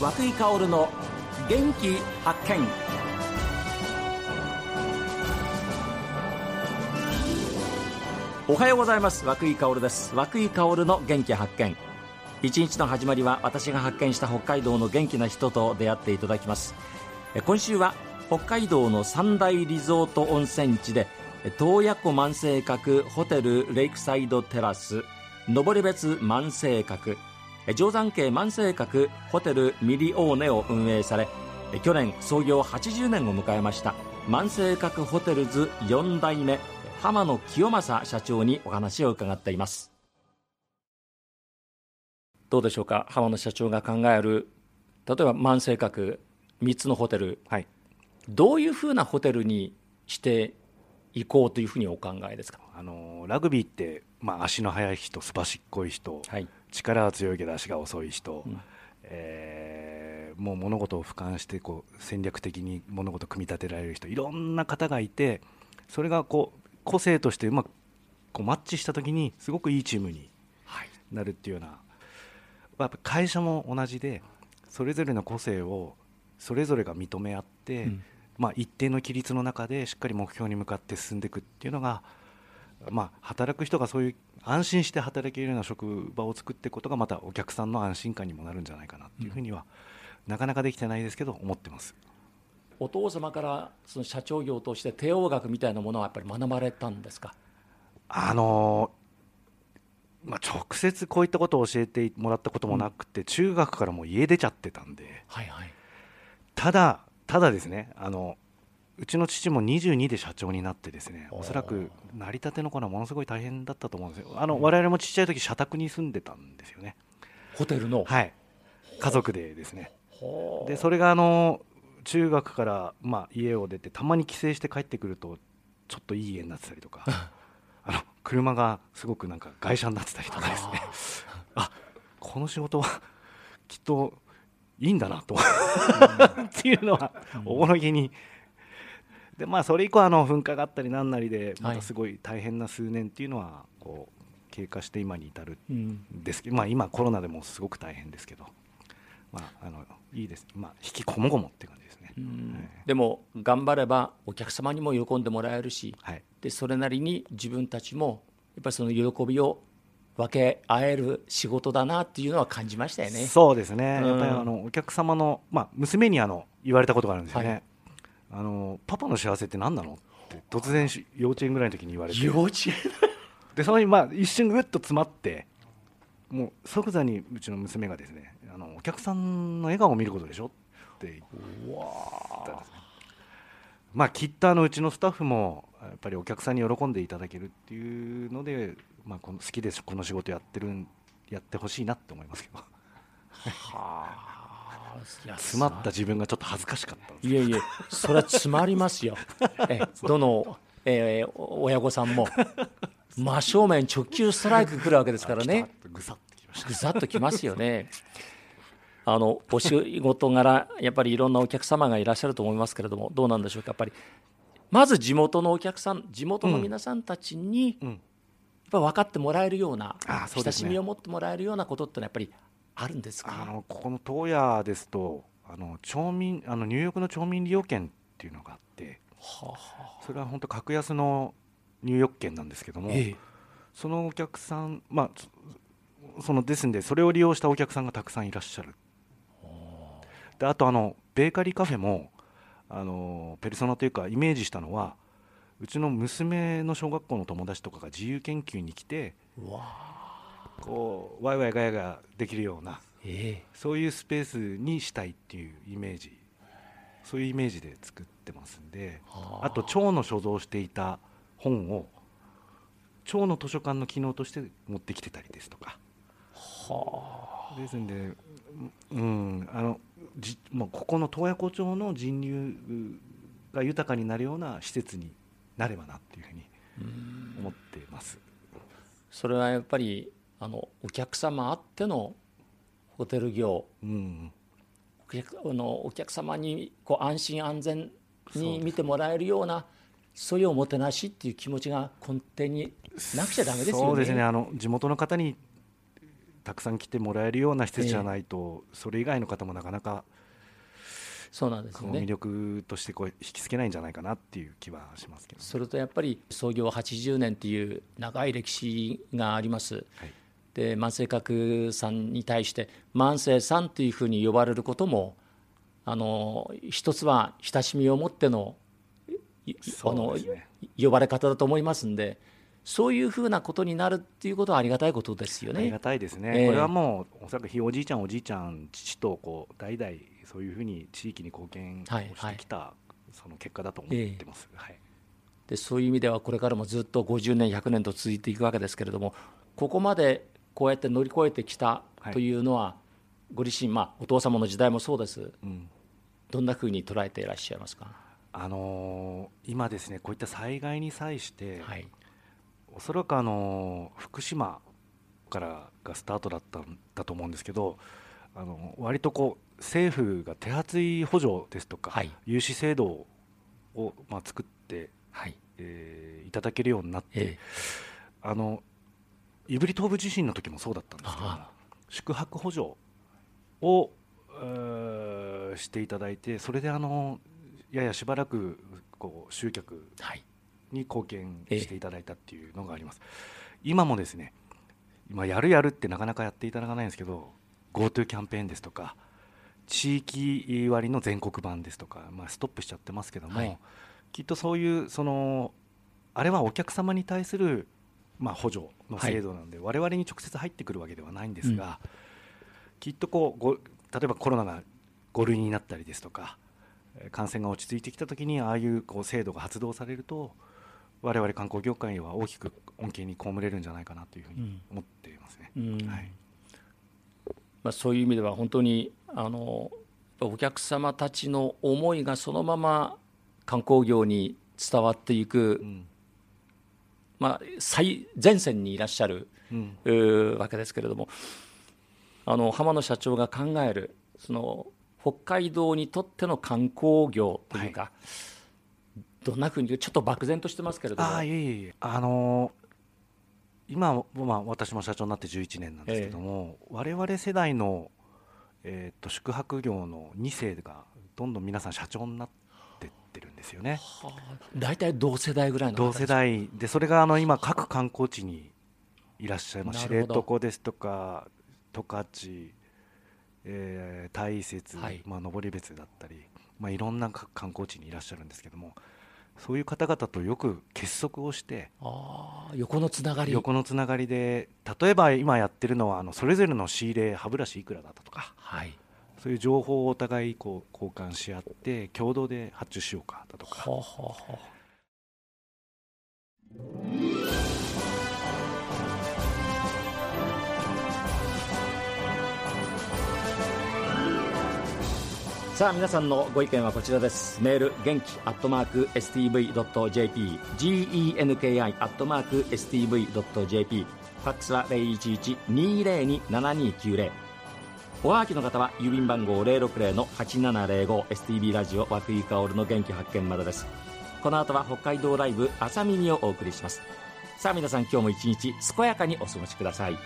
和久井薫の元気発見。おはようございます。和久井薫です。和久井薫の元気発見。一日の始まりは私が発見した北海道の元気な人と出会っていただきます。今週は北海道の三大リゾート温泉地で洞爺湖万世閣ホテルレイクサイドテラス登別万世閣定山渓万世閣ホテルミリオーネを運営され去年創業80年を迎えました万世閣ホテルズ4代目浜野清正社長にお話を伺っています。どうでしょうか？浜野社長が考える例えば万世閣3つのホテル、はい、どういうふうなホテルにしていこうというふうにお考えですか？あのラグビーって、まあ、足の速い人すばしっこい人、はい、力は強いけど足が遅い人、うん、えー、もう物事を俯瞰してこう戦略的に物事を組み立てられる人いろんな方がいてそれがこう個性としてうまくこうマッチした時にすごくいいチームになるっていうような、やっぱ会社も同じでそれぞれの個性をそれぞれが認め合って、うん、まあ、一定の規律の中でしっかり目標に向かって進んでいくっていうのが、まあ、働く人がそういう安心して働けるような職場を作っていくことがまたお客さんの安心感にもなるんじゃないかなっていうふうには、うん、なかなかできてないですけど思ってます。お父様からその社長業として帝王学みたいなものはやっぱり学ばれたんですか？あのまあ、直接こういったことを教えてもらったこともなくて、うん、中学からもう家出ちゃってたんで、はいはい、ただ、ただですねあのうちの父も22で社長になってですねおそらく成り立ての頃はものすごい大変だったと思うんですよ。あの、うん、我々もちっちゃい時社宅に住んでたんですよね。ホテルの？はい。家族でですね。でそれがあの中学から、まあ、家を出てたまに帰省して帰ってくるとちょっといい家になってたりとか あの車がすごくなんか外車になってたりとかですね。あこの仕事はきっといいんだなと。っていうのはおもろげに。でまあ、それ以降あの噴火があったりなんなりでまたすごい大変な数年っていうのはこう経過して今に至るんですけど、まあ、今コロナでもすごく大変ですけど、まあ、あのいいです、まあ、引きこもごもって感じですね、はい、でも頑張ればお客様にも喜んでもらえるし、はい、でそれなりに自分たちもやっぱりその喜びを分け合える仕事だなっていうのは感じましたよね。そうですね。やっぱりあのお客様のまあ娘にあの言われたことがあるんですよね。はい、あのパパの幸せって何なの？って突然幼稚園ぐらいの時に言われて。幼稚園でそのまあ一瞬ぐっと詰まってもう即座にうちの娘がですねあのお客さんの笑顔を見ることでしょ？って言ったんですね。まあきっとあのうちのスタッフもやっぱりお客さんに喜んでいただけるっていうので、まあ、この好きですこの仕事やってるやってほしいなって思いますけど。はあ、詰まった自分がちょっと恥ずかしかったいやいやそれは詰まりますよ。えどの、えー、親御さんも。真正面直球ストライクくるわけですからね。ぐさっときますよね。あのお仕事柄やっぱりいろんなお客様がいらっしゃると思いますけれどもどうなんでしょうか。やっぱりまず地元のお客さん地元の皆さんたちに、やっぱ分かってもらえるような、う親しみを持ってもらえるようなことってのはやっぱりあるんですか？あのここの洞爺ですとあの町民あの入浴の町民利用券っていうのがあって、はあ、それは本当格安の入浴券なんですけども、ええ、そのお客さんまあそのですんでそれを利用したお客さんがたくさんいらっしゃる。であとあのベーカリーカフェもあのペルソナというかイメージしたのはうちの娘の小学校の友達とかが自由研究に来てこうワイワイガヤガヤできるような、えー、そういうスペースにしたいっていうイメージ。そういうイメージで作ってますんであ。と町の所蔵していた本を町の図書館の機能として持ってきてたりですとか。はですんで、うん、あのじ、まあ、ここの洞爺湖町の人流が豊かになるような施設になればなっていうふうに思っています。それはやっぱりあのお客様あってのホテル業、うん、お客あのお客様にこう安心安全に見てもらえるようなそういうおもてなしっていう気持ちが根底になくちゃだめですよね。そうですね。あの地元の方にたくさん来てもらえるような施設じゃないと、えー、それ以外の方もなかなかそうなんですね。魅力としてこう引きつけないんじゃないかなっていう気はしますけど、ね、それとやっぱり創業80年っていう長い歴史があります。はいで万世閣さんに対して万世さんというふうに呼ばれることもあの一つは親しみを持ってのあの、ね、呼ばれ方だと思いますんでそういうふうなことになるっていうことはありがたいことですよね。ありがたいですね、えー、これはもうおそらくひいおじいちゃんおじいちゃん父とこう代々そういうふうに地域に貢献をしてきた、はいはい、その結果だと思ってます。えー、はい。でそういう意味ではこれからもずっと50年100年と続いていくわけですけれどもここまでこうやって乗り越えてきたというのは、はい、ご自身、まあ、お父様の時代もそうです、うん、どんなふうに捉えていらっしゃいますか、あのー、今ですねこういった災害に際して、はい、おそらくあの福島からがスタートだったんだと思うんですけどあの割とこう政府が手厚い補助ですとか、はい、融資制度を、まあ、作って、はい。えー、いただけるようになって、えー、あの胆振東部地震の時もそうだったんですけど宿泊補助を、えー、していただいてそれであのややしばらくこう集客に貢献していただいたっていうのがあります。今もですね今やるやるってなかなかやっていただかないんですけど GoTo キャンペーンですとか地域割の全国版ですとか、まあ、ストップしちゃってますけども、はい、きっとそういうそのあれはお客様に対する、まあ、補助の制度なんで、はい、我々に直接入ってくるわけではないんですが、うん、きっとこうご例えばコロナが5類になったりですとか感染が落ち着いてきたときにああいうこう制度が発動されると我々観光業界は大きく恩恵に被れるんじゃないかなというふうに思っていますね。うん、はい。まあ、そういう意味では本当にあのお客様たちの思いがそのまま観光業に伝わっていく、うん、まあ、最前線にいらっしゃる、うん、わけですけれどもあの浜野社長が考えるその北海道にとっての観光業というか、はい、どんなふうにちょっと漠然としてますけれども。あいえいえあの今、まあ、私も社長になって11年なんですけども、えー、我々世代の、えーと、宿泊業の2世がどんどん皆さん社長になってですよね。大体、同世代ぐらいの同世代でそれがあの今各観光地にいらっしゃいます。知床ですとか十勝えー、大雪、はい、まあ、登別だったり、まあ、いろんな観光地にいらっしゃるんですけどもそういう方々とよく結束をしてあ横のつながり。横のつながりで例えば今やってるのはあのそれぞれの仕入れ歯ブラシいくらだったとか、はい、そういう情報をお互いこう交換し合って共同で発注しようかだとか。はあはあさあ皆さんのご意見はこちらです。メール元気アットマーク STV.jp genki アットマーク STV.jp ファックスは011-202-7290おはがきの方は郵便番号060-8705 STB ラジオ和久井薫の元気発見までです。この後は北海道ライブ朝耳をお送りします。さあ皆さん今日も一日健やかにお過ごしください。